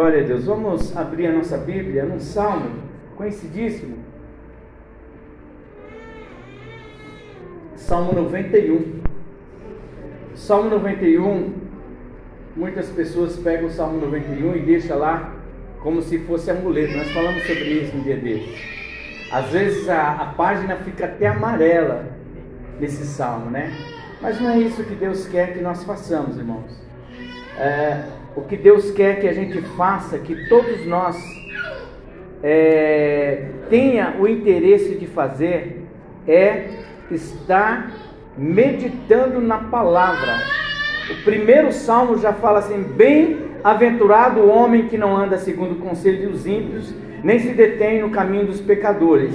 Glória a Deus. Vamos abrir a nossa Bíblia num salmo conhecidíssimo. Salmo 91. Salmo 91, muitas pessoas pegam o Salmo 91 e deixam lá como se fosse amuleto. Nós falamos sobre isso um dia desses. Às vezes a, a página fica até amarela nesse salmo, né? Mas não é isso que Deus quer que nós façamos, irmãos. É, o que Deus quer que a gente faça, que todos nós é, tenha o interesse de fazer, é estar meditando na palavra. O primeiro salmo já fala assim: Bem-aventurado o homem que não anda segundo o conselho dos ímpios, nem se detém no caminho dos pecadores,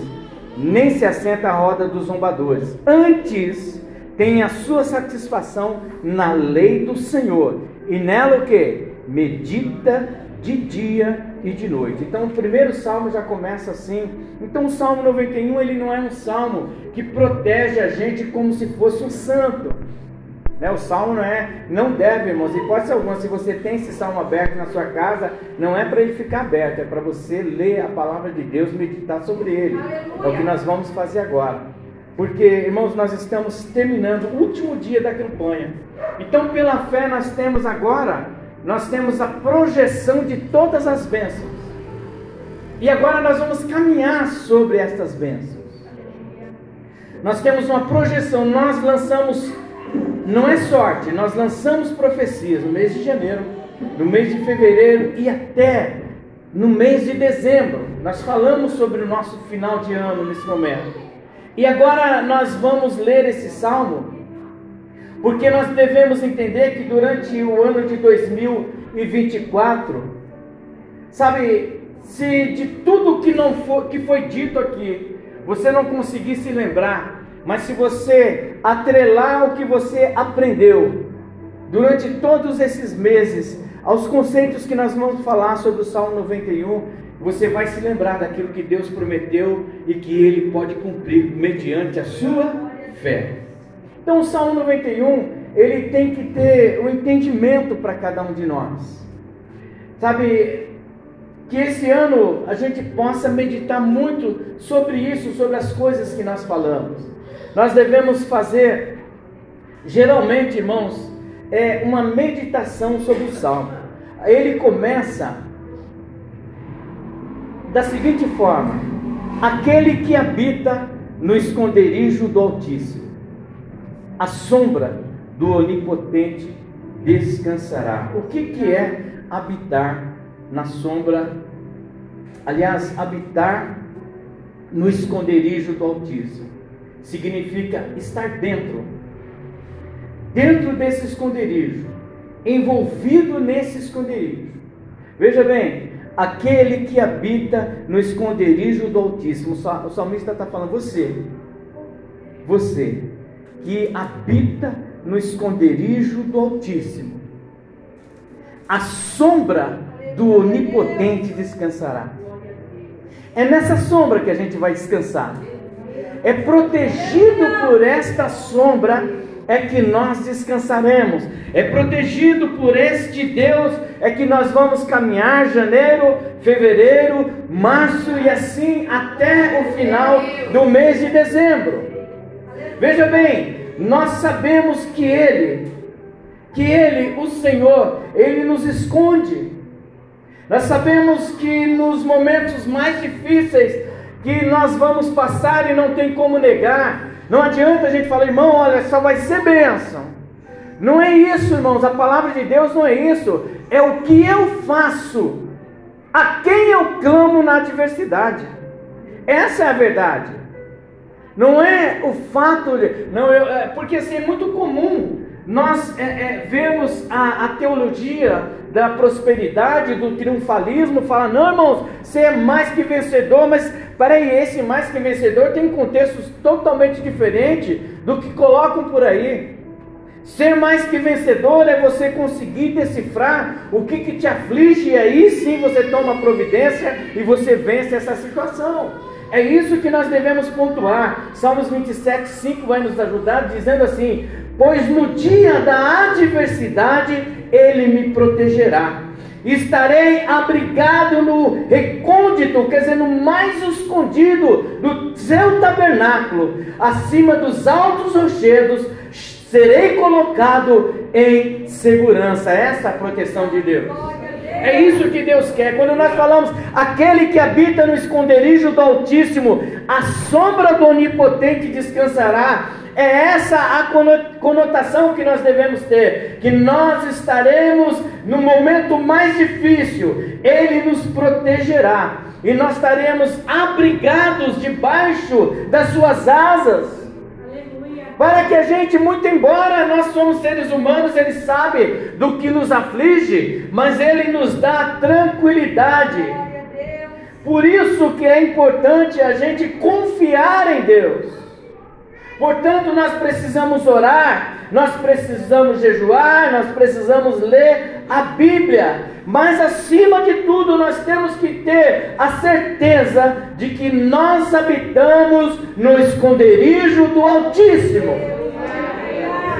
nem se assenta à roda dos zombadores. Antes tem a sua satisfação na lei do Senhor, e nela o que? Medita de dia e de noite. Então o primeiro salmo já começa assim. Então o Salmo 91 ele não é um salmo que protege a gente como se fosse um santo. Né? O salmo não é, não deve, irmãos, hipótese alguma, se você tem esse salmo aberto na sua casa, não é para ele ficar aberto, é para você ler a palavra de Deus, meditar sobre ele. Aleluia. É o que nós vamos fazer agora. Porque, irmãos, nós estamos terminando o último dia da campanha. Então, pela fé, nós temos agora nós temos a projeção de todas as bênçãos. E agora nós vamos caminhar sobre estas bênçãos. Nós temos uma projeção, nós lançamos, não é sorte, nós lançamos profecias no mês de janeiro, no mês de fevereiro e até no mês de dezembro. Nós falamos sobre o nosso final de ano nesse momento. E agora nós vamos ler esse salmo porque nós devemos entender que durante o ano de 2024, sabe, se de tudo que não for, que foi dito aqui, você não conseguir se lembrar, mas se você atrelar o que você aprendeu durante todos esses meses aos conceitos que nós vamos falar sobre o Salmo 91, você vai se lembrar daquilo que Deus prometeu e que ele pode cumprir mediante a sua fé. Então o Salmo 91, ele tem que ter um entendimento para cada um de nós. Sabe, que esse ano a gente possa meditar muito sobre isso, sobre as coisas que nós falamos. Nós devemos fazer, geralmente, irmãos, é uma meditação sobre o Salmo. Ele começa da seguinte forma: aquele que habita no esconderijo do Altíssimo a sombra do Onipotente descansará. O que, que é habitar na sombra? Aliás, habitar no esconderijo do Altíssimo significa estar dentro, dentro desse esconderijo, envolvido nesse esconderijo. Veja bem, aquele que habita no esconderijo do Altíssimo, o salmista está falando, você, você, que habita no esconderijo do Altíssimo. A sombra do Onipotente descansará. É nessa sombra que a gente vai descansar. É protegido por esta sombra é que nós descansaremos. É protegido por este Deus é que nós vamos caminhar janeiro, fevereiro, março e assim até o final do mês de dezembro. Veja bem, nós sabemos que Ele, que Ele, o Senhor, Ele nos esconde. Nós sabemos que nos momentos mais difíceis que nós vamos passar e não tem como negar, não adianta a gente falar, irmão, olha, só vai ser bênção. Não é isso, irmãos, a palavra de Deus não é isso, é o que eu faço, a quem eu clamo na adversidade. Essa é a verdade. Não é o fato de. Não, eu, é, porque assim, é muito comum nós é, é, vemos a, a, teologia da prosperidade, do triunfalismo, falar, não, irmãos, você é mais que vencedor, mas peraí, esse mais que vencedor tem contextos totalmente diferentes do que colocam por aí. Ser mais que vencedor é você conseguir decifrar o que, que te aflige, e aí sim você toma providência e você vence essa situação. É isso que nós devemos pontuar. Salmos 27, 5 vai nos ajudar, dizendo assim: Pois no dia da adversidade ele me protegerá, Estarei abrigado no recôndito, quer dizer, no mais escondido do seu tabernáculo, acima dos altos rochedos, serei colocado em segurança. Essa é a proteção de Deus. É isso que Deus quer. Quando nós falamos, aquele que habita no esconderijo do Altíssimo, a sombra do Onipotente descansará. É essa a conotação que nós devemos ter, que nós estaremos no momento mais difícil, Ele nos protegerá e nós estaremos abrigados debaixo das suas asas. Para que a gente, muito embora nós somos seres humanos, Ele sabe do que nos aflige, mas Ele nos dá tranquilidade. Por isso que é importante a gente confiar em Deus. Portanto, nós precisamos orar, nós precisamos jejuar, nós precisamos ler a Bíblia, mas acima de tudo, nós temos que ter a certeza de que nós habitamos no esconderijo do Altíssimo.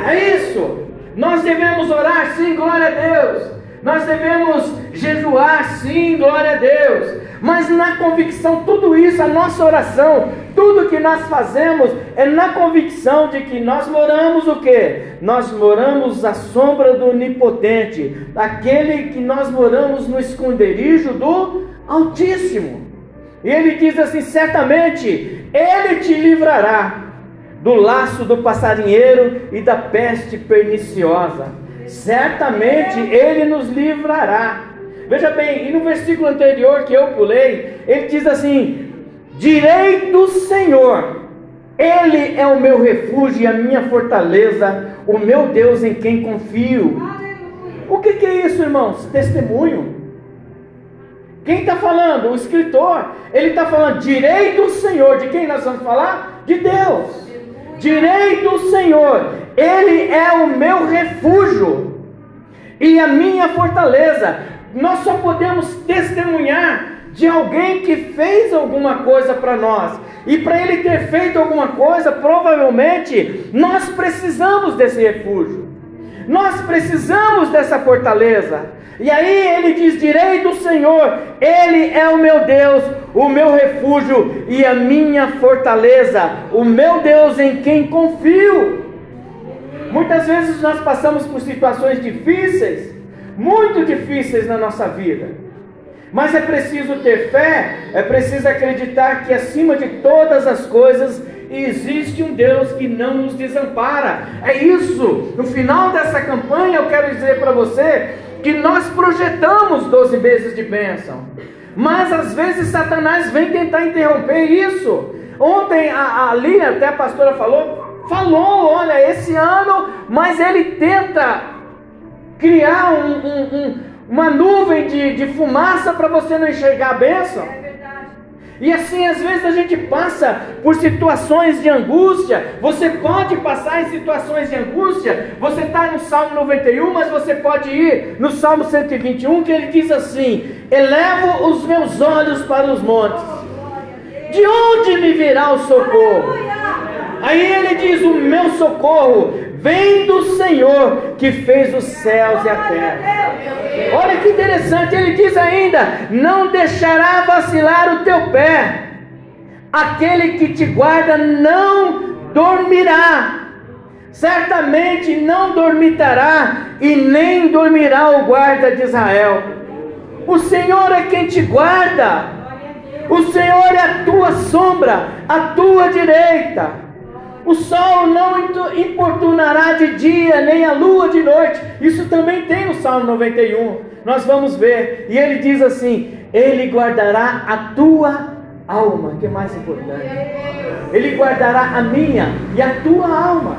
É isso. Nós devemos orar, sim, glória a Deus. Nós devemos jejuar, sim, glória a Deus. Mas na convicção, tudo isso, a nossa oração, tudo que nós fazemos é na convicção de que nós moramos o quê? Nós moramos à sombra do onipotente, daquele que nós moramos no esconderijo do Altíssimo. E ele diz assim: certamente ele te livrará do laço do passarinheiro e da peste perniciosa certamente Ele nos livrará. Veja bem, e no versículo anterior que eu pulei, ele diz assim: Direi do Senhor, Ele é o meu refúgio e a minha fortaleza, o meu Deus em quem confio. O que, que é isso, irmãos? Testemunho. Quem está falando? O escritor. Ele está falando, direi do Senhor. De quem nós vamos falar? De Deus. Direi do Senhor, Ele é o meu refúgio e a minha fortaleza. Nós só podemos testemunhar de alguém que fez alguma coisa para nós. E para ele ter feito alguma coisa, provavelmente nós precisamos desse refúgio. Nós precisamos dessa fortaleza. E aí ele diz: Direi do Senhor, Ele é o meu Deus, o meu refúgio e a minha fortaleza, o meu Deus em quem confio. Muitas vezes nós passamos por situações difíceis, muito difíceis na nossa vida. Mas é preciso ter fé, é preciso acreditar que acima de todas as coisas existe um Deus que não nos desampara. É isso. No final dessa campanha eu quero dizer para você que nós projetamos 12 meses de bênção. Mas às vezes Satanás vem tentar interromper isso. Ontem a, a até a pastora falou, falou, olha, esse ano, mas ele tenta criar um, um, um, uma nuvem de, de fumaça para você não enxergar a bênção. E assim, às vezes a gente passa por situações de angústia. Você pode passar em situações de angústia. Você está no Salmo 91, mas você pode ir no Salmo 121, que ele diz assim: Elevo os meus olhos para os montes. De onde me virá o socorro? Aí ele diz: O meu socorro vem do Senhor que fez os céus e a terra. Olha que interessante, ele diz ainda: Não deixará vacilar o teu pé, aquele que te guarda não dormirá. Certamente não dormitará e nem dormirá o guarda de Israel. O Senhor é quem te guarda. O Senhor é a tua sombra, a tua direita. O sol não importunará de dia, nem a lua de noite. Isso também tem no Salmo 91. Nós vamos ver. E ele diz assim: Ele guardará a tua alma, que é mais importante. Ele guardará a minha e a tua alma.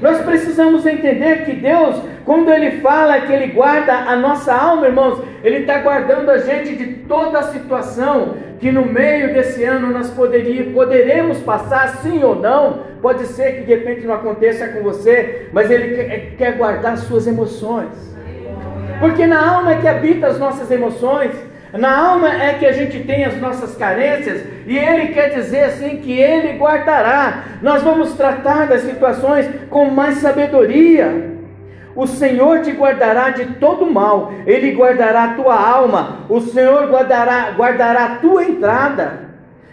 Nós precisamos entender que Deus, quando Ele fala que Ele guarda a nossa alma, irmãos, Ele está guardando a gente de toda a situação que no meio desse ano nós poderia, poderemos passar, sim ou não. Pode ser que de repente não aconteça com você, mas Ele quer, quer guardar suas emoções. Porque na alma é que habita as nossas emoções. Na alma é que a gente tem as nossas carências, e Ele quer dizer assim que Ele guardará. Nós vamos tratar das situações com mais sabedoria. O Senhor te guardará de todo mal, Ele guardará a tua alma, o Senhor guardará, guardará a tua entrada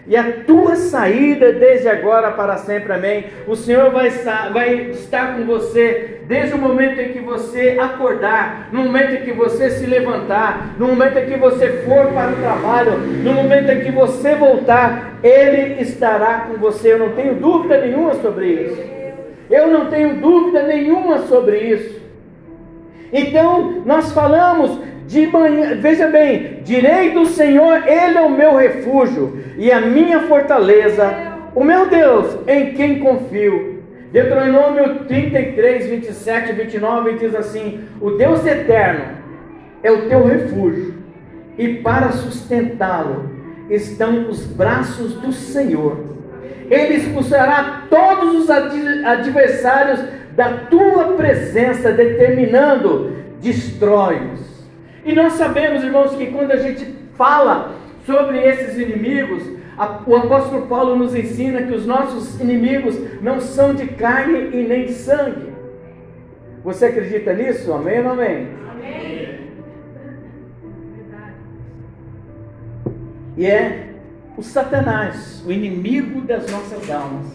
e a tua saída desde agora para sempre, amém. O Senhor vai estar, vai estar com você desde o momento em que você acordar, no momento em que você se levantar, no momento em que você for para o trabalho, no momento em que você voltar, Ele estará com você. Eu não tenho dúvida nenhuma sobre isso. Eu não tenho dúvida nenhuma sobre isso. Então, nós falamos de manhã, veja bem, direi do Senhor, Ele é o meu refúgio e a minha fortaleza, o meu Deus, em quem confio. Deuteronômio 33, 27 e 29 diz assim: O Deus eterno é o teu refúgio, e para sustentá-lo estão os braços do Senhor. Ele expulsará todos os adversários da tua presença, determinando, destrói-os e nós sabemos, irmãos, que quando a gente fala sobre esses inimigos, o apóstolo Paulo nos ensina que os nossos inimigos não são de carne e nem de sangue. Você acredita nisso? Amém ou amém? Amém. E é o Satanás, o inimigo das nossas almas.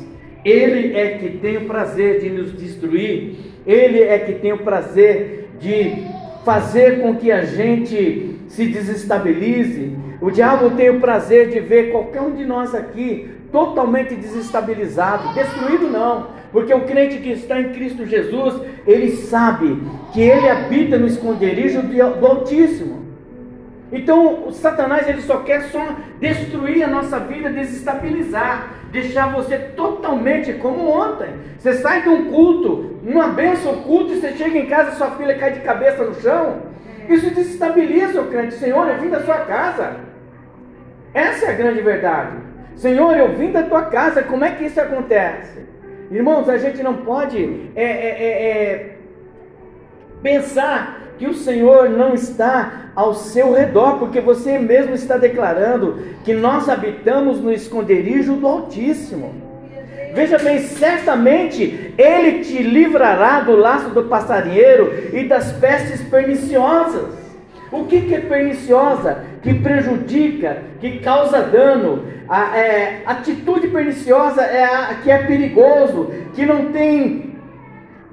Ele é que tem o prazer de nos destruir, ele é que tem o prazer de fazer com que a gente se desestabilize. O diabo tem o prazer de ver qualquer um de nós aqui totalmente desestabilizado, destruído não, porque o crente que está em Cristo Jesus, ele sabe que ele habita no esconderijo do Altíssimo. Então, Satanás ele só quer só destruir a nossa vida, desestabilizar, deixar você totalmente como ontem. Você sai de um culto, uma benção culto, e você chega em casa, sua filha cai de cabeça no chão. Isso desestabiliza o crente. Senhor, eu vim da sua casa. Essa é a grande verdade. Senhor, eu vim da tua casa. Como é que isso acontece? Irmãos, a gente não pode é, é, é, é pensar que o Senhor não está ao seu redor, porque você mesmo está declarando que nós habitamos no esconderijo do Altíssimo. Veja bem, certamente Ele te livrará do laço do passarinheiro e das pestes perniciosas. O que, que é perniciosa? Que prejudica, que causa dano. A é, atitude perniciosa é a que é perigoso, que não tem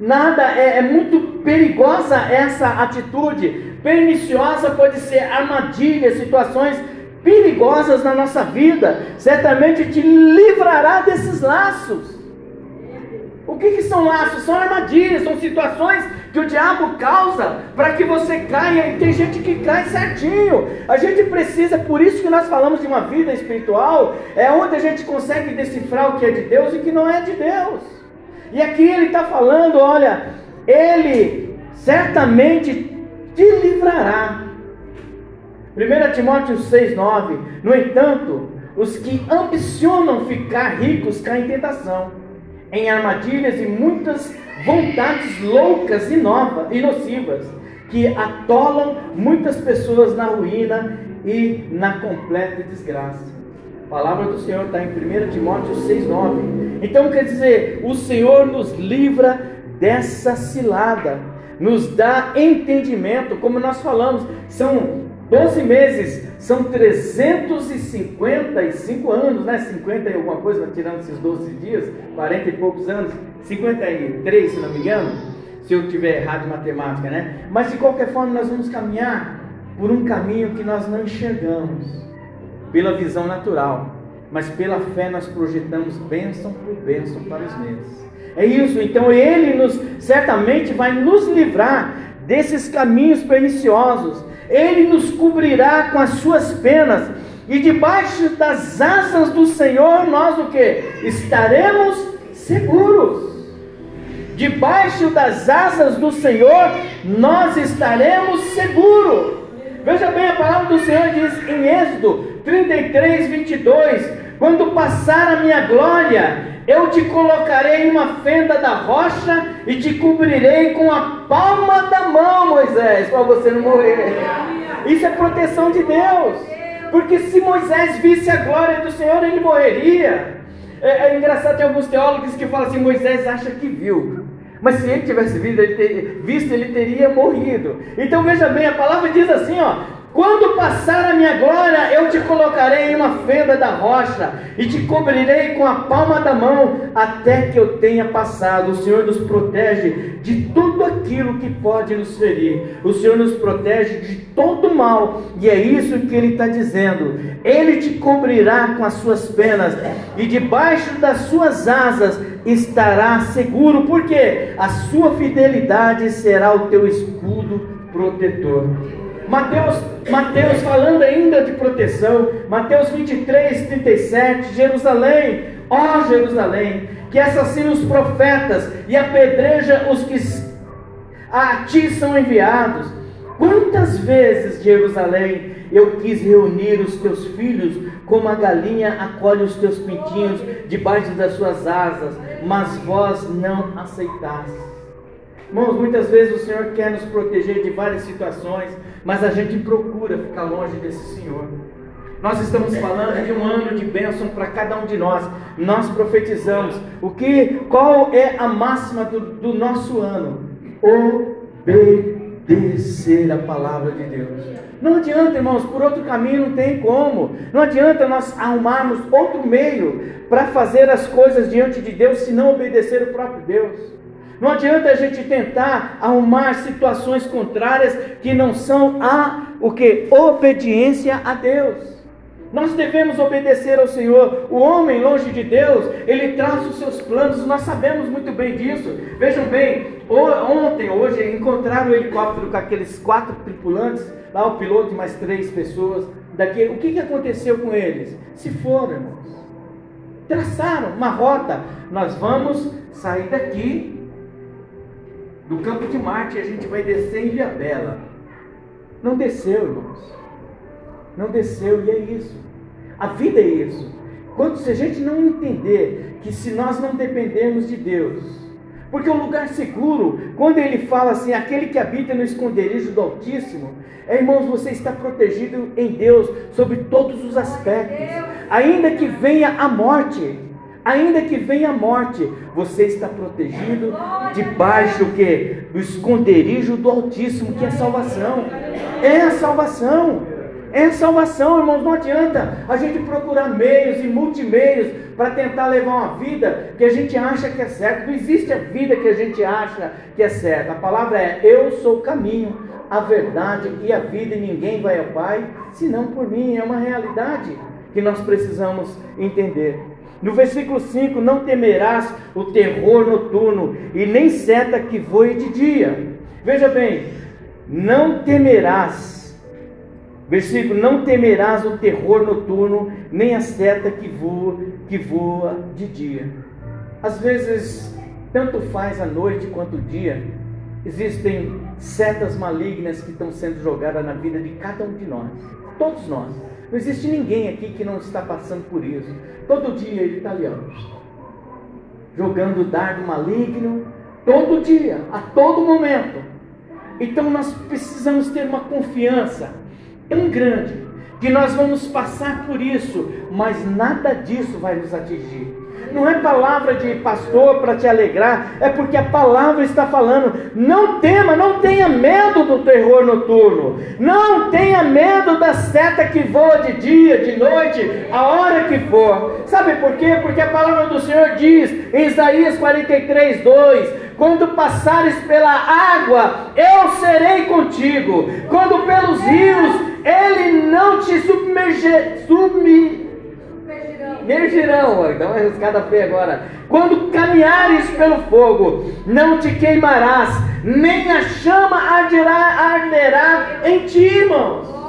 nada, é, é muito perigosa essa atitude. Perniciosa pode ser armadilhas, situações perigosas na nossa vida. Certamente te livrará desses laços. O que, que, são laços? São armadilhas, são situações que o diabo causa para que você caia, e tem gente que cai certinho. A gente precisa, por isso que nós falamos de uma vida espiritual, é onde a gente consegue decifrar o que é de Deus e o que não é de Deus. E aqui ele está falando: olha, ele certamente te livrará. 1 Timóteo 6,9: No entanto, os que ambicionam ficar ricos caem em tentação, em armadilhas e muitas vontades loucas e, novas, e nocivas, que atolam muitas pessoas na ruína e na completa desgraça. A palavra do Senhor está em 1 Timóteo 6,9. Então quer dizer, o Senhor nos livra dessa cilada, nos dá entendimento, como nós falamos, são 12 meses, são 355 anos, né? 50 e alguma coisa, tirando esses 12 dias, 40 e poucos anos, 53, se não me engano, se eu tiver errado em matemática, né? Mas de qualquer forma, nós vamos caminhar por um caminho que nós não enxergamos pela visão natural, mas pela fé nós projetamos bênção por bênção para os meses. É isso, então ele nos certamente vai nos livrar desses caminhos perniciosos. Ele nos cobrirá com as suas penas e debaixo das asas do Senhor nós o que? Estaremos seguros. Debaixo das asas do Senhor nós estaremos seguros. Veja bem, a palavra do Senhor diz em Êxodo 33, 22: Quando passar a minha glória, eu te colocarei em uma fenda da rocha e te cobrirei com a palma da mão, Moisés, para você não morrer. Isso é proteção de Deus. Porque se Moisés visse a glória do Senhor, ele morreria. É, é engraçado, tem alguns teólogos que falam assim: Moisés acha que viu. Mas se ele tivesse visto, ele, ter, visto, ele teria morrido. Então veja bem, a palavra diz assim, ó: quando passar a minha glória, eu te colocarei em uma fenda da rocha e te cobrirei com a palma da mão até que eu tenha passado. O Senhor nos protege de tudo aquilo que pode nos ferir. O Senhor nos protege de todo mal. E é isso que Ele está dizendo. Ele te cobrirá com as suas penas e debaixo das suas asas estará seguro, porque a sua fidelidade será o teu escudo protetor. Mateus, Mateus falando ainda de proteção, Mateus 23, 37, Jerusalém, ó Jerusalém, que assassina os profetas e apedreja os que a ti são enviados. Quantas vezes, Jerusalém, eu quis reunir os teus filhos, como a galinha acolhe os teus pintinhos debaixo das suas asas, mas vós não aceitastes. Irmãos, muitas vezes o Senhor quer nos proteger de várias situações, mas a gente procura ficar longe desse Senhor. Nós estamos falando de um ano de bênção para cada um de nós. Nós profetizamos. O que, qual é a máxima do, do nosso ano? Obedecer a palavra de Deus. Não adianta, irmãos, por outro caminho não tem como. Não adianta nós arrumarmos outro meio para fazer as coisas diante de Deus se não obedecer o próprio Deus. Não adianta a gente tentar arrumar situações contrárias que não são a o que obediência a Deus. Nós devemos obedecer ao Senhor. O homem longe de Deus, ele traz os seus planos, nós sabemos muito bem disso. Vejam bem, ontem, hoje, encontraram o helicóptero com aqueles quatro tripulantes, lá o piloto e mais três pessoas. Daqui, o que, que aconteceu com eles? Se foram. Traçaram uma rota. Nós vamos sair daqui do campo de Marte, a gente vai descer em Ilha Bela. Não desceu, irmãos. Não desceu, e é isso. A vida é isso. Quando se a gente não entender que se nós não dependemos de Deus, porque o lugar seguro, quando ele fala assim, aquele que habita no esconderijo do Altíssimo, é, irmãos, você está protegido em Deus sobre todos os aspectos. Ainda que venha a morte, Ainda que venha a morte, você está protegido debaixo que do esconderijo do Altíssimo, que é salvação. É a salvação. É a salvação, irmãos. Não adianta a gente procurar meios e multimeios para tentar levar uma vida que a gente acha que é certa. Não existe a vida que a gente acha que é certa. A palavra é: Eu sou o caminho, a verdade e a vida, e ninguém vai ao Pai senão por mim. É uma realidade que nós precisamos entender. No versículo 5: Não temerás o terror noturno, e nem seta que voe de dia. Veja bem, não temerás. Versículo: Não temerás o terror noturno, nem a seta que voa, que voa de dia. Às vezes, tanto faz a noite quanto o dia, existem setas malignas que estão sendo jogadas na vida de cada um de nós, todos nós. Não existe ninguém aqui que não está passando por isso. Todo dia ele está ali, jogando dardo maligno, todo dia, a todo momento. Então nós precisamos ter uma confiança tão grande que nós vamos passar por isso, mas nada disso vai nos atingir. Não é palavra de pastor para te alegrar, é porque a palavra está falando. Não tema, não tenha medo do terror noturno. Não tenha medo da seta que voa de dia, de noite, a hora que for. Sabe por quê? Porque a palavra do Senhor diz em Isaías 43, 2: quando passares pela água, eu serei contigo. Quando pelos rios, ele não te submerge, submerge Emergirão, dá uma riscada feia agora. Quando caminhares pelo fogo, não te queimarás, nem a chama arderá, arderá em ti, irmãos.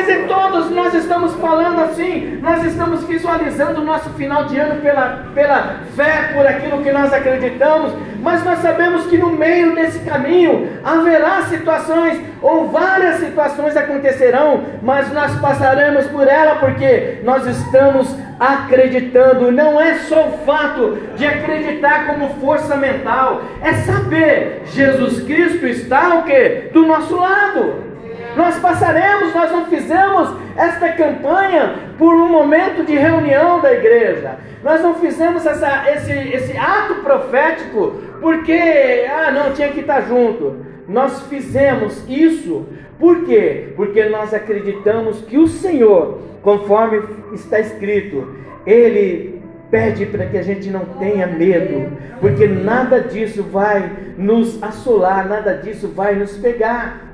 Dizer, todos nós estamos falando assim, nós estamos visualizando o nosso final de ano pela, pela fé, por aquilo que nós acreditamos, mas nós sabemos que no meio desse caminho haverá situações, ou várias situações acontecerão, mas nós passaremos por ela porque nós estamos acreditando. Não é só o fato de acreditar como força mental, é saber Jesus Cristo está o que? Do nosso lado. Nós passaremos, nós não fizemos esta campanha por um momento de reunião da igreja. Nós não fizemos essa, esse, esse ato profético porque, ah, não, tinha que estar junto. Nós fizemos isso por quê? Porque nós acreditamos que o Senhor, conforme está escrito, Ele pede para que a gente não tenha medo, porque nada disso vai nos assolar, nada disso vai nos pegar.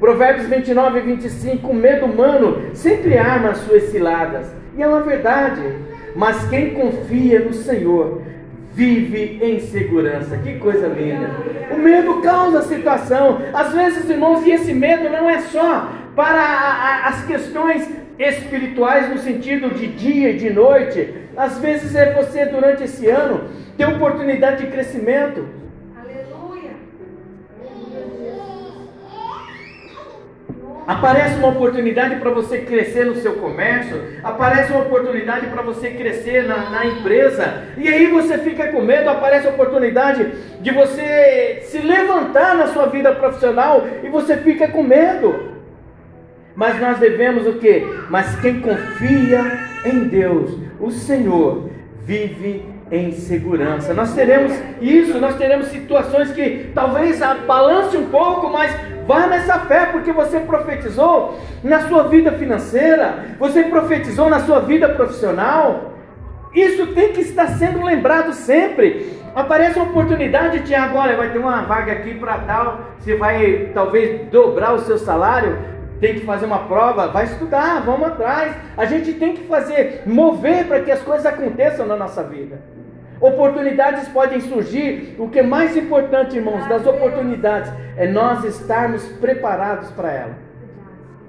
Provérbios 29 e 25: o medo humano sempre arma as suas ciladas, e é uma verdade. Mas quem confia no Senhor vive em segurança. Que coisa linda. O medo causa situação. Às vezes, irmãos, e esse medo não é só para as questões espirituais no sentido de dia e de noite. Às vezes é você durante esse ano ter oportunidade de crescimento. Aparece uma oportunidade para você crescer no seu comércio, aparece uma oportunidade para você crescer na, na, empresa, e aí você fica com medo, aparece a oportunidade de você se levantar na sua vida profissional e você fica com medo. Mas nós devemos o que? Mas quem confia em Deus, o Senhor, vive em segurança. Nós teremos isso, nós teremos situações que talvez balance um pouco, mas Vá nessa fé, porque você profetizou na sua vida financeira, você profetizou na sua vida profissional. Isso tem que estar sendo lembrado sempre. Aparece uma oportunidade, Tiago, olha, vai ter uma vaga aqui para tal, você vai talvez dobrar o seu salário, tem que fazer uma prova, vai estudar, vamos atrás. A gente tem que fazer, mover para que as coisas aconteçam na nossa vida. Oportunidades podem surgir. O que é mais importante, irmãos, das oportunidades é nós estarmos preparados para ela.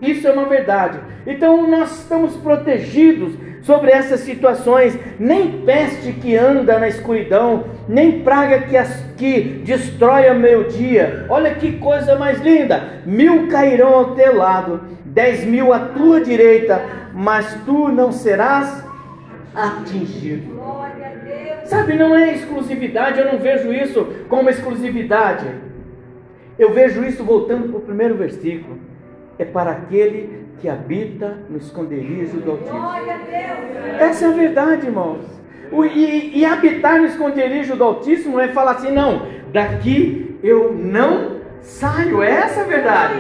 Isso é uma verdade. Então nós estamos protegidos sobre essas situações. Nem peste que anda na escuridão, nem praga que, as, que destrói o meu dia. Olha que coisa mais linda! Mil cairão ao teu lado, dez mil à tua direita, mas tu não serás atingido. Sabe, não é exclusividade, eu não vejo isso como exclusividade. Eu vejo isso voltando para o primeiro versículo. É para aquele que habita no esconderijo do Altíssimo. Essa é a verdade, irmãos. E, e habitar no esconderijo do Altíssimo é falar assim: não, daqui eu não saio. Essa é a verdade.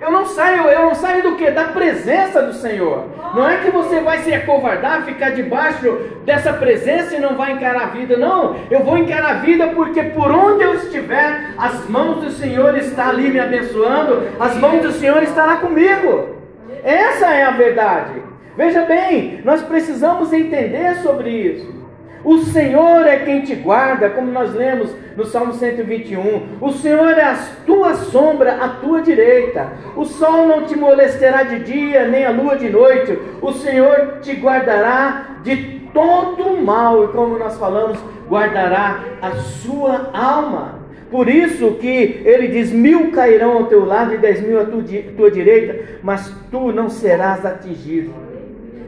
Eu não saio, eu não saio do que? Da presença do Senhor. Não é que você vai se acovardar, ficar debaixo dessa presença e não vai encarar a vida. Não, eu vou encarar a vida porque por onde eu estiver, as mãos do Senhor estão ali me abençoando, as mãos do Senhor estarão comigo. Essa é a verdade. Veja bem, nós precisamos entender sobre isso. O Senhor é quem te guarda, como nós lemos no Salmo 121. O Senhor é a tua sombra à tua direita. O sol não te molestará de dia, nem a lua de noite. O Senhor te guardará de todo mal. E como nós falamos, guardará a sua alma. Por isso que ele diz: mil cairão ao teu lado e dez mil à tua direita, mas tu não serás atingido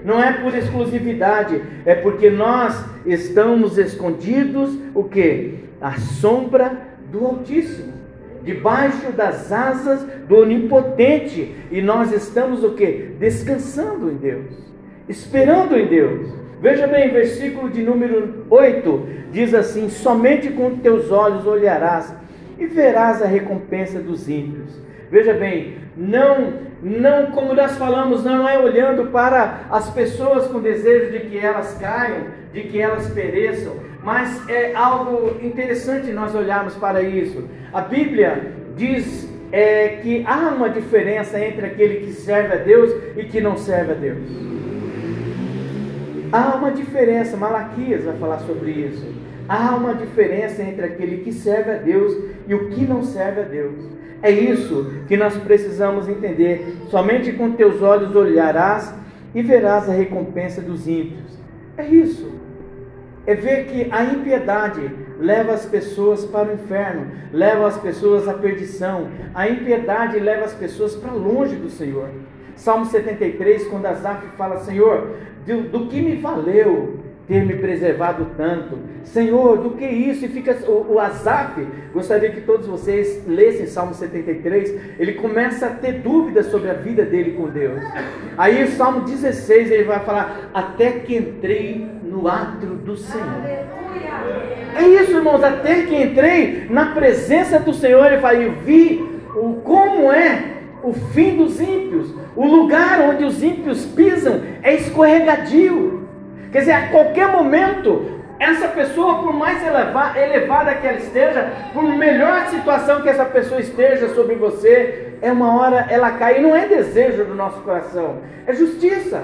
não é por exclusividade, é porque nós estamos escondidos o que? A sombra do Altíssimo, debaixo das asas do Onipotente, e nós estamos o que? Descansando em Deus, esperando em Deus. Veja bem, versículo de número 8 diz assim: Somente com teus olhos olharás e verás a recompensa dos ímpios. Veja bem, não não, como nós falamos, não é olhando para as pessoas com desejo de que elas caiam, de que elas pereçam, mas é algo interessante nós olharmos para isso. A Bíblia diz é, que há uma diferença entre aquele que serve a Deus e que não serve a Deus. Há uma diferença, Malaquias vai falar sobre isso. Há uma diferença entre aquele que serve a Deus e o que não serve a Deus. É isso que nós precisamos entender. Somente com teus olhos olharás e verás a recompensa dos ímpios. É isso. É ver que a impiedade leva as pessoas para o inferno, leva as pessoas à perdição. A impiedade leva as pessoas para longe do Senhor. Salmo 73, quando Asaf fala, Senhor, do, do que me valeu ter me preservado tanto. Senhor, do que isso? E fica o, o Asaf, gostaria que todos vocês lessem Salmo 73. Ele começa a ter dúvidas sobre a vida dele com Deus. Aí, o Salmo 16, ele vai falar: Até que entrei no átrio do Senhor. É isso, irmãos, até que entrei na presença do Senhor, ele fala: Eu vi o, como é o fim dos ímpios. O lugar onde os ímpios pisam é escorregadio. Quer dizer, a qualquer momento, essa pessoa, por mais elevada, que ela esteja, por melhor situação que essa pessoa esteja sobre você, é uma hora ela cai. Não é desejo do nosso coração, é justiça.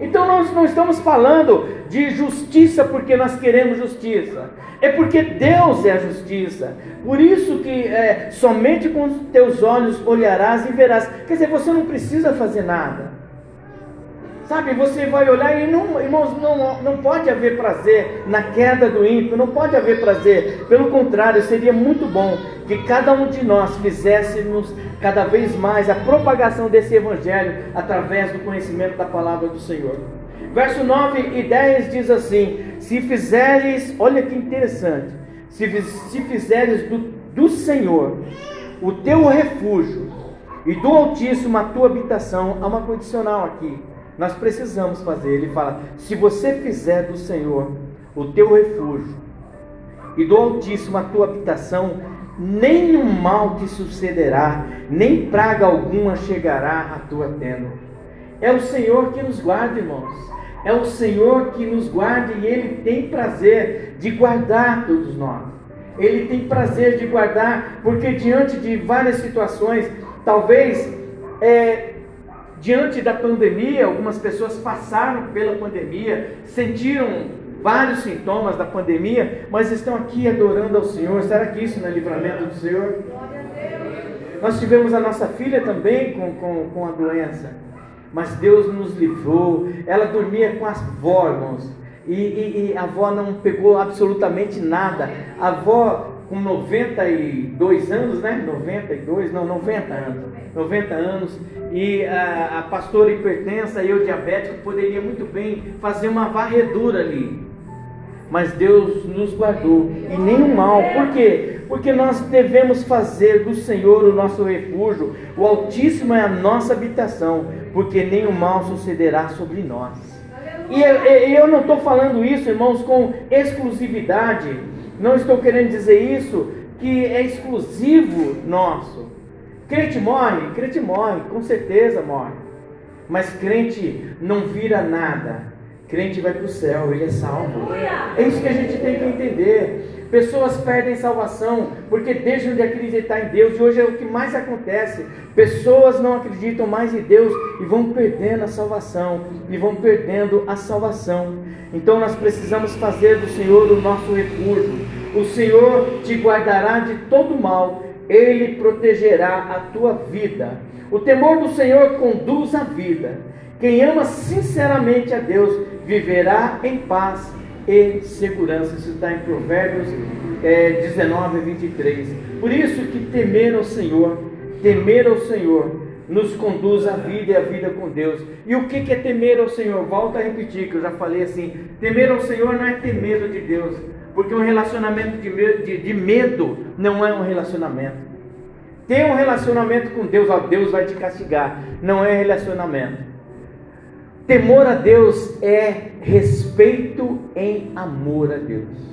Então nós não estamos falando de justiça porque nós queremos justiça. É porque Deus é a justiça. Por isso que é, somente com os teus olhos olharás e verás. Quer dizer, você não precisa fazer nada. Sabe, você vai olhar e não, irmãos, não, não pode haver prazer na queda do ímpio, não pode haver prazer. Pelo contrário, seria muito bom que cada um de nós fizéssemos cada vez mais a propagação desse evangelho através do conhecimento da palavra do Senhor. Verso 9 e 10 diz assim: Se fizeres, olha que interessante, se, se fizeres do, do Senhor o teu refúgio e do Altíssimo a tua habitação, há uma condicional aqui nós precisamos fazer. Ele fala: se você fizer do Senhor o teu refúgio e do Altíssimo a tua habitação, nenhum mal te sucederá, nem praga alguma chegará à tua tenda. É o Senhor que nos guarda, irmãos. É o Senhor que nos guarda e Ele tem prazer de guardar todos nós. Ele tem prazer de guardar, porque diante de várias situações, talvez é, Diante da pandemia, algumas pessoas passaram pela pandemia, sentiram vários sintomas da pandemia, mas estão aqui adorando ao Senhor. Será que isso não é livramento do Senhor? Nós tivemos a nossa filha também com, com, com a doença, mas Deus nos livrou. Ela dormia com as avó, irmãos, e, e, e a avó não pegou absolutamente nada. A avó com 92 anos, né? 92, não, 90 anos. 90 anos. E a, a pastora hipertensa e eu diabético poderia muito bem fazer uma varredura ali. Mas Deus nos guardou e nenhum mal. Por quê? Porque nós devemos fazer do Senhor o nosso refúgio. O Altíssimo é a nossa habitação, porque nenhum mal sucederá sobre nós. E eu, eu não estou falando isso, irmãos, com exclusividade não estou querendo dizer isso que é exclusivo nosso. Crente morre, crente morre, com certeza morre. Mas crente não vira nada. Crente vai para o céu, ele é salvo. É isso que a gente tem que entender. Pessoas perdem salvação porque deixam de acreditar em Deus, e hoje é o que mais acontece. Pessoas não acreditam mais em Deus e vão perdendo a salvação, e vão perdendo a salvação. Então nós precisamos fazer do Senhor o nosso refúgio. O Senhor te guardará de todo mal, ele protegerá a tua vida. O temor do Senhor conduz a vida. Quem ama sinceramente a Deus viverá em paz e segurança. Isso está em Provérbios é, 19, 23. Por isso que temer ao Senhor, temer ao Senhor, nos conduz à vida e à vida com Deus. E o que é temer ao Senhor? Volto a repetir, que eu já falei assim: temer ao Senhor não é ter medo de Deus, porque um relacionamento de medo, de, de medo não é um relacionamento. Ter um relacionamento com Deus, ó, Deus vai te castigar, não é relacionamento. Temor a Deus é respeito em amor a Deus.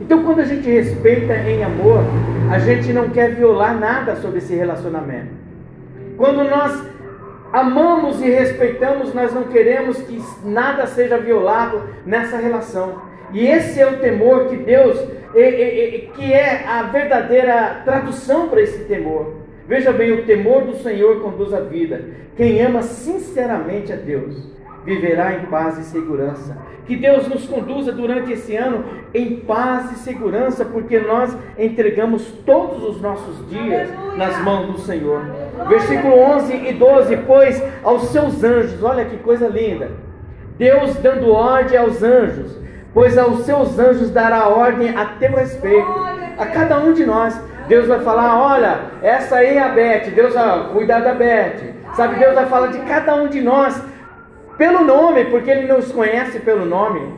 Então, quando a gente respeita em amor, a gente não quer violar nada sobre esse relacionamento. Quando nós amamos e respeitamos, nós não queremos que nada seja violado nessa relação. E esse é o temor que Deus, que é a verdadeira tradução para esse temor. Veja bem, o temor do Senhor conduz a vida. Quem ama sinceramente a Deus viverá em paz e segurança. Que Deus nos conduza durante esse ano em paz e segurança, porque nós entregamos todos os nossos dias nas mãos do Senhor. Versículo 11 e 12: Pois aos seus anjos, olha que coisa linda. Deus dando ordem aos anjos, pois aos seus anjos dará ordem a teu respeito, a cada um de nós. Deus vai falar: olha, essa aí é a Beth, Deus vai cuidar da Beth. Sabe, Deus vai falar de cada um de nós pelo nome, porque Ele nos conhece pelo nome.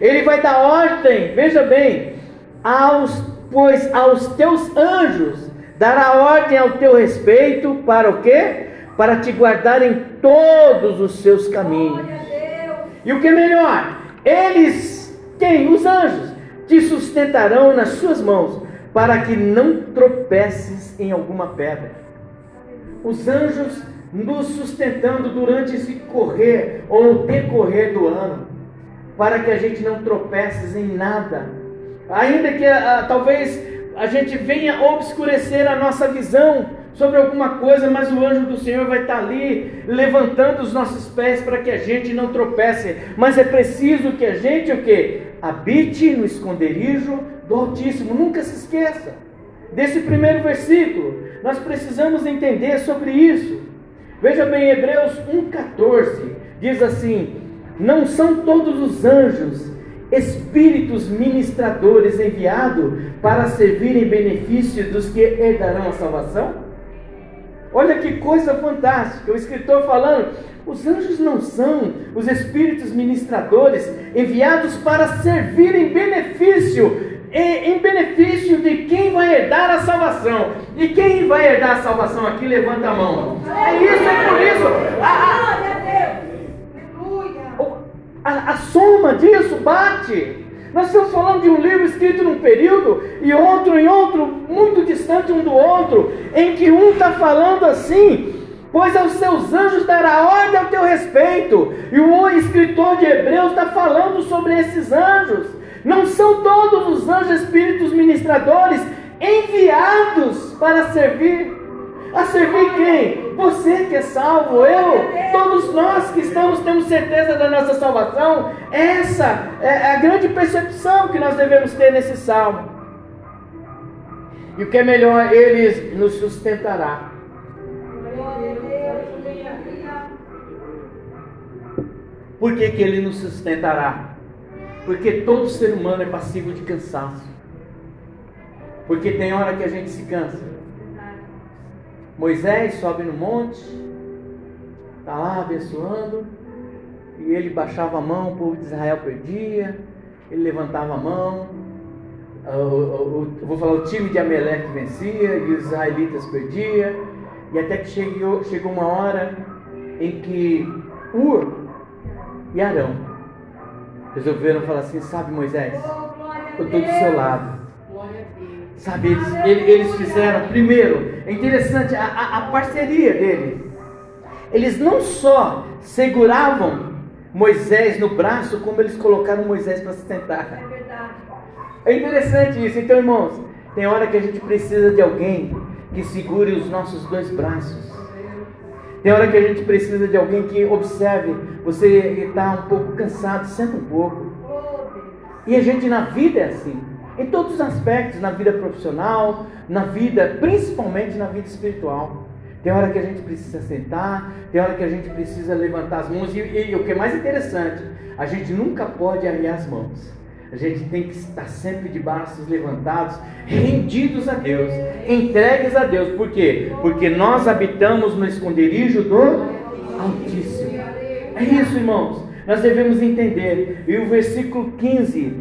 Ele vai dar ordem, veja bem, aos, pois aos teus anjos dará ordem ao teu respeito para o quê? Para te guardar em todos os seus caminhos. E o que é melhor? Eles, quem? Os anjos, te sustentarão nas suas mãos, para que não tropeces em alguma pedra. Os anjos nos sustentando durante esse correr ou decorrer do ano, para que a gente não tropece em nada. Ainda que ah, talvez a gente venha obscurecer a nossa visão sobre alguma coisa, mas o anjo do Senhor vai estar ali levantando os nossos pés para que a gente não tropece. Mas é preciso que a gente o que? Habite no esconderijo do Altíssimo. Nunca se esqueça desse primeiro versículo. Nós precisamos entender sobre isso. Veja bem, Hebreus 1,14 diz assim: Não são todos os anjos espíritos ministradores enviados para servir em benefício dos que herdarão a salvação? Olha que coisa fantástica, o escritor falando, os anjos não são os espíritos ministradores enviados para servir em benefício em, benefício de quem vai herdar a salvação. E quem vai herdar a salvação aqui, levanta a mão. É isso, é por isso. A, a, a, a soma disso bate. Nós estamos falando de um livro escrito num período e outro em outro, muito distante um do outro, em que um está falando assim, pois aos seus anjos dará ordem ao teu respeito, e o escritor de Hebreus está falando sobre esses anjos. Não são todos os anjos espíritos ministradores enviados para servir. A servir quem? Você que é salvo, eu, todos nós que estamos, temos certeza da nossa salvação. Essa é a grande percepção que nós devemos ter nesse salmo. E o que é melhor, ele nos sustentará. Por que, que ele nos sustentará? Porque todo ser humano é passivo de cansaço. Porque tem hora que a gente se cansa. Moisés sobe no monte, está lá abençoando, e ele baixava a mão, o povo de Israel perdia, ele levantava a mão, eu vou falar, o time de Ameleque vencia e os israelitas perdiam, e até que chegou, chegou uma hora em que Ur e Arão resolveram falar assim: Sabe, Moisés, eu estou do seu lado. Sabe, eles, eles fizeram, primeiro, é interessante a, a, a parceria deles. Eles não só seguravam Moisés no braço, como eles colocaram Moisés para sustentar. É interessante isso. Então, irmãos, tem hora que a gente precisa de alguém que segure os nossos dois braços. Tem hora que a gente precisa de alguém que observe. Você está um pouco cansado, senta um pouco. E a gente na vida é assim. Em todos os aspectos, na vida profissional, na vida, principalmente na vida espiritual. Tem hora que a gente precisa sentar, tem hora que a gente precisa levantar as mãos. E, e, e o que é mais interessante, a gente nunca pode arriar as mãos. A gente tem que estar sempre de braços levantados, rendidos a Deus, entregues a Deus. Por quê? Porque nós habitamos no esconderijo do Altíssimo. É isso, irmãos. Nós devemos entender. E o versículo 15,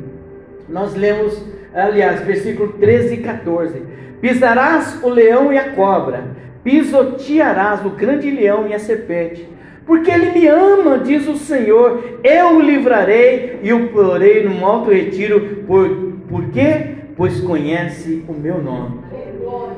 nós lemos, aliás, versículo 13 e 14: Pisarás o leão e a cobra, pisotearás o grande leão e a serpente porque ele me ama, diz o Senhor, eu o livrarei e o porei num alto retiro, por, por quê? Pois conhece o meu nome.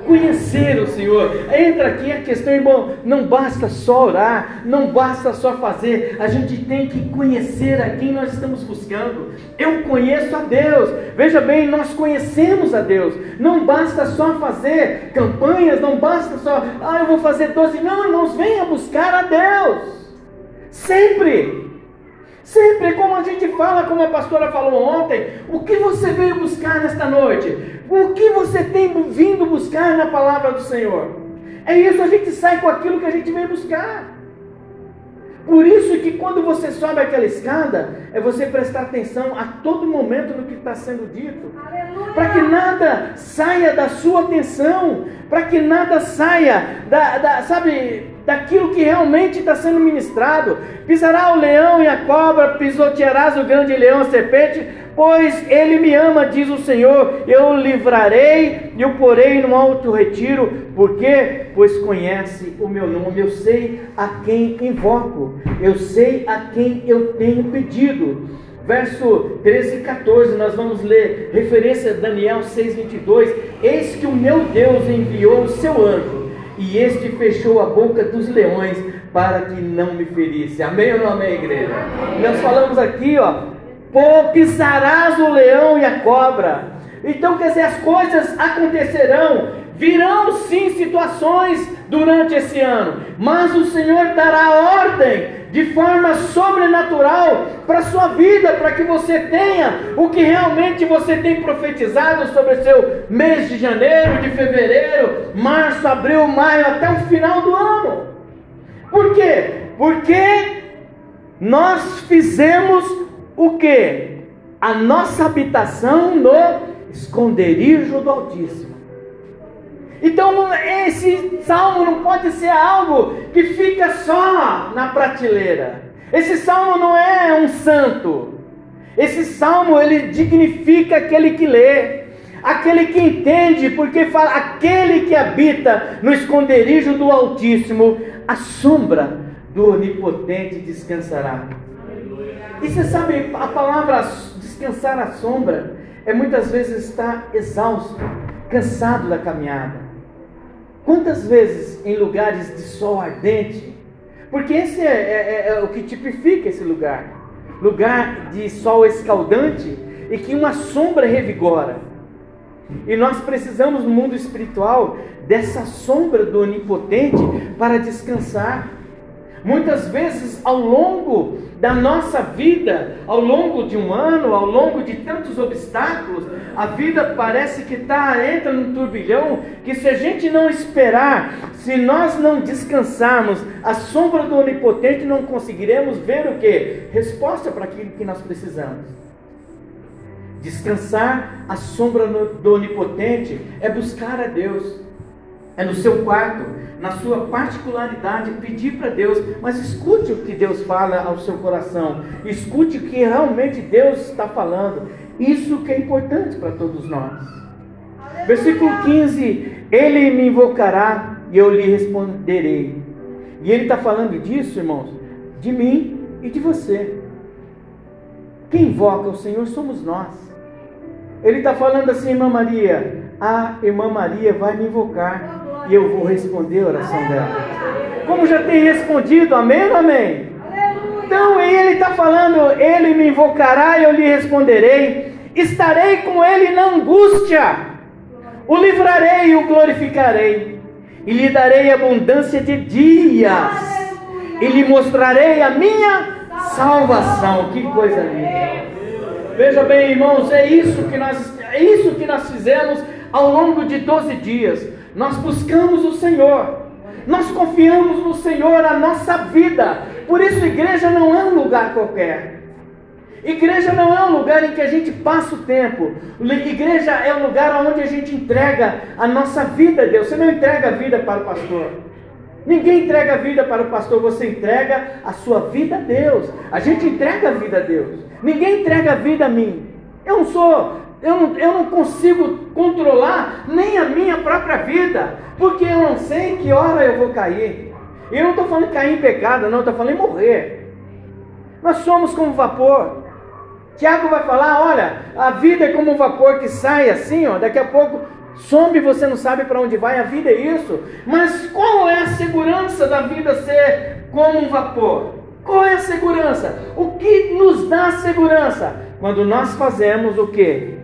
Conhecer o Senhor, entra aqui a questão, irmão. Não basta só orar, não basta só fazer, a gente tem que conhecer a quem nós estamos buscando. Eu conheço a Deus, veja bem, nós conhecemos a Deus. Não basta só fazer campanhas, não basta só, ah, eu vou fazer doze. Não, irmãos, venha buscar a Deus. Sempre. Sempre, como a gente fala, como a pastora falou ontem, o que você veio buscar nesta noite? O que você tem vindo buscar na palavra do Senhor? É isso, a gente sai com aquilo que a gente veio buscar. Por isso que quando você sobe aquela escada, é você prestar atenção a todo momento no que está sendo dito. Para que nada saia da sua atenção, para que nada saia da, da, sabe, daquilo que realmente está sendo ministrado. Pisará o leão e a cobra, pisotearás o grande leão, a serpente, pois ele me ama, diz o Senhor. Eu o livrarei e o porei no alto retiro, porque pois conhece o meu nome, eu sei a quem invoco, eu sei a quem eu tenho pedido. Verso 13 e 14, nós vamos ler referência a Daniel 6:22. Eis que o meu Deus enviou o seu anjo, e este fechou a boca dos leões para que não me ferisse. Amém ou não amém, igreja? Nós falamos aqui, ó, pisarás o leão e a cobra. Então, quer dizer, as coisas acontecerão, virão sim situações durante esse ano, mas o Senhor dará ordem de forma sobrenatural para a sua vida, para que você tenha o que realmente você tem profetizado sobre o seu mês de janeiro, de fevereiro, março, abril, maio, até o final do ano. Por quê? Porque nós fizemos o que? A nossa habitação no esconderijo do Altíssimo. Então esse salmo não pode ser algo que fica só na prateleira. Esse salmo não é um santo. Esse salmo ele dignifica aquele que lê, aquele que entende, porque fala aquele que habita no esconderijo do Altíssimo, a sombra do Onipotente descansará. E você sabe, a palavra descansar à sombra é muitas vezes estar exausto, cansado da caminhada. Quantas vezes em lugares de sol ardente? Porque esse é, é, é, é o que tipifica esse lugar lugar de sol escaldante e que uma sombra revigora. E nós precisamos no mundo espiritual dessa sombra do onipotente para descansar. Muitas vezes ao longo da nossa vida, ao longo de um ano, ao longo de tantos obstáculos, a vida parece que tá, entra num turbilhão que se a gente não esperar, se nós não descansarmos a sombra do Onipotente, não conseguiremos ver o que? Resposta para aquilo que nós precisamos. Descansar a sombra do Onipotente é buscar a Deus é no seu quarto, na sua particularidade, pedir para Deus, mas escute o que Deus fala ao seu coração, escute o que realmente Deus está falando. Isso que é importante para todos nós. Versículo 15: Ele me invocará e eu lhe responderei. E ele está falando disso, irmãos, de mim e de você. Quem invoca o Senhor somos nós. Ele está falando assim, irmã Maria, a irmã Maria vai me invocar e eu vou responder a oração dela. Como já tem respondido, amém ou amém? Então ele está falando, ele me invocará e eu lhe responderei, estarei com ele na angústia, o livrarei e o glorificarei, e lhe darei abundância de dias, e lhe mostrarei a minha salvação. Que coisa linda! Veja bem, irmãos, é isso que nós, é isso que nós fizemos ao longo de 12 dias. Nós buscamos o Senhor. Nós confiamos no Senhor a nossa vida. Por isso, igreja não é um lugar qualquer. Igreja não é um lugar em que a gente passa o tempo. Igreja é um lugar onde a gente entrega a nossa vida a Deus. Você não entrega a vida para o pastor. Ninguém entrega a vida para o pastor, você entrega a sua vida a Deus. A gente entrega a vida a Deus. Ninguém entrega a vida a mim. Eu não sou eu não, eu não consigo controlar nem a minha própria vida, porque eu não sei que hora eu vou cair. Eu não estou falando cair em pecado, não, estou falando em morrer. Nós somos como vapor. Tiago vai falar: olha, a vida é como um vapor que sai assim, ó, daqui a pouco some você não sabe para onde vai. A vida é isso. Mas qual é a segurança da vida ser como um vapor? Qual é a segurança? O que nos dá segurança? Quando nós fazemos o que?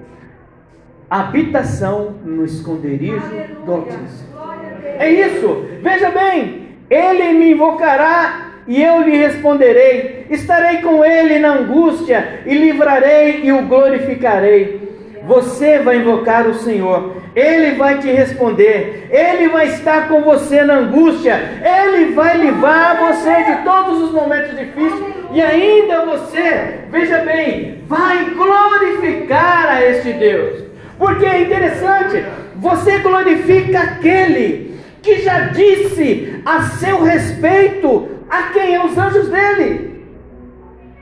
Habitação no esconderijo do Altíssimo. É isso, veja bem, ele me invocará e eu lhe responderei, estarei com ele na angústia e livrarei e o glorificarei. Você vai invocar o Senhor, ele vai te responder, ele vai estar com você na angústia, ele vai livrar você de todos os momentos difíceis. E ainda você, veja bem, vai glorificar a este Deus. Porque é interessante, você glorifica aquele que já disse a seu respeito a quem é os anjos dele.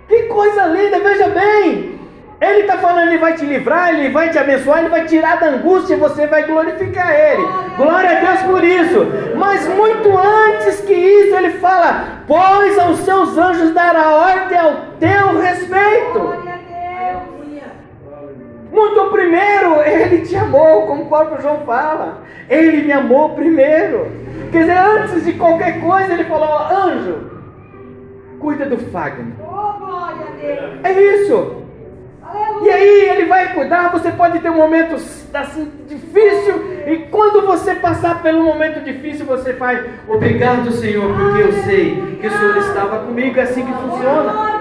Que coisa linda, veja bem. Ele está falando, ele vai te livrar, ele vai te abençoar, ele vai tirar da angústia e você vai glorificar ele. Glória a Deus por isso. Mas muito antes que isso, ele fala: Pois aos seus anjos dará ordem ao teu respeito. Muito primeiro, ele te amou, como o próprio João fala. Ele me amou primeiro. Quer dizer, antes de qualquer coisa, ele falou: Anjo, cuida do Fagner. É isso. E aí ele vai cuidar, você pode ter um momento assim difícil, e quando você passar pelo momento difícil, você faz, obrigado Senhor, porque eu sei que o Senhor estava comigo, é assim que funciona.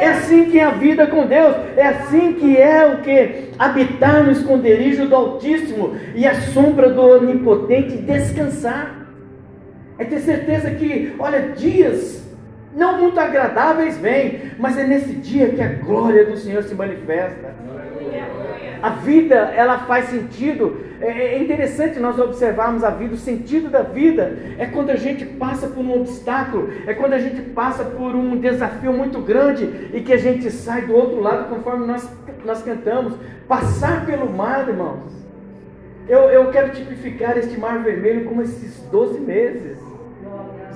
É assim que é a vida com Deus, é assim que é o que? Habitar no esconderijo do Altíssimo e a sombra do Onipotente descansar. É ter certeza que, olha, dias não muito agradáveis vêm, mas é nesse dia que a glória do Senhor se manifesta. A vida, ela faz sentido. É, é interessante nós observarmos a vida. O sentido da vida é quando a gente passa por um obstáculo, é quando a gente passa por um desafio muito grande e que a gente sai do outro lado, conforme nós, nós cantamos. Passar pelo mar, irmãos. Eu, eu quero tipificar este mar vermelho como esses 12 meses.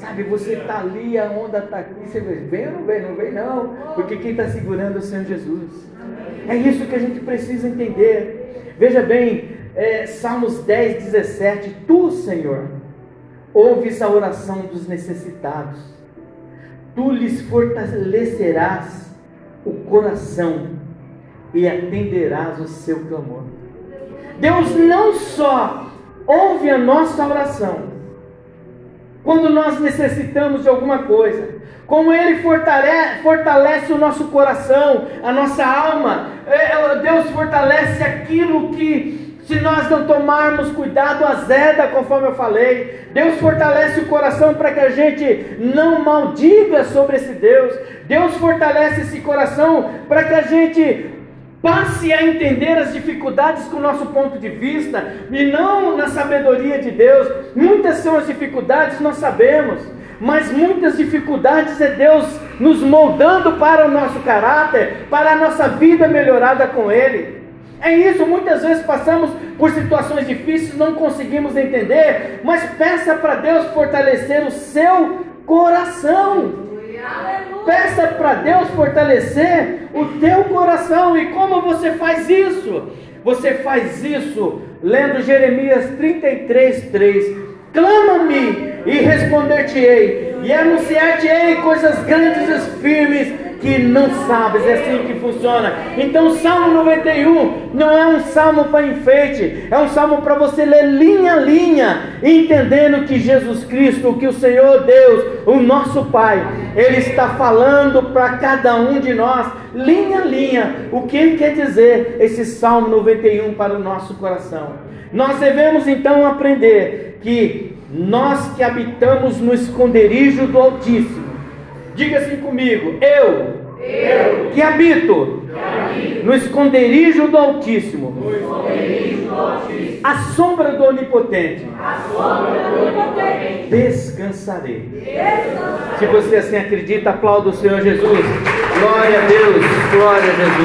Sabe, você está ali, a onda está aqui, você vem ou não vem? Não vem não, porque quem está segurando é o Senhor Jesus. É isso que a gente precisa entender. Veja bem, é, Salmos 10, 17, Tu, Senhor, ouves a oração dos necessitados, Tu lhes fortalecerás o coração e atenderás o seu clamor. Deus não só ouve a nossa oração, quando nós necessitamos de alguma coisa. Como Ele fortalece, fortalece o nosso coração, a nossa alma. É, é, Deus fortalece aquilo que, se nós não tomarmos cuidado, azeda, conforme eu falei. Deus fortalece o coração para que a gente não maldiga sobre esse Deus. Deus fortalece esse coração para que a gente Passe a entender as dificuldades com o nosso ponto de vista e não na sabedoria de Deus. Muitas são as dificuldades, nós sabemos, mas muitas dificuldades é Deus nos moldando para o nosso caráter, para a nossa vida melhorada com Ele. É isso, muitas vezes passamos por situações difíceis, não conseguimos entender, mas peça para Deus fortalecer o seu coração. Peça para Deus fortalecer o teu coração. E como você faz isso? Você faz isso lendo Jeremias 33, 3. Clama-me e responder-te-ei, e anunciar-te-ei coisas grandes e firmes que não sabes, é assim que funciona. Então, o Salmo 91 não é um salmo para enfeite, é um salmo para você ler linha a linha, entendendo que Jesus Cristo, que o Senhor Deus, o nosso Pai, Ele está falando para cada um de nós, linha a linha, o que Ele quer dizer, esse Salmo 91 para o nosso coração. Nós devemos então aprender que nós que habitamos no esconderijo do Altíssimo, Diga assim comigo: eu, eu que, habito que habito no esconderijo do Altíssimo, esconderijo do Altíssimo a sombra do Onipotente, sombra do Onipotente descansarei. descansarei. Se você assim acredita, aplauda o Senhor Jesus. Glória a Deus, glória a Jesus.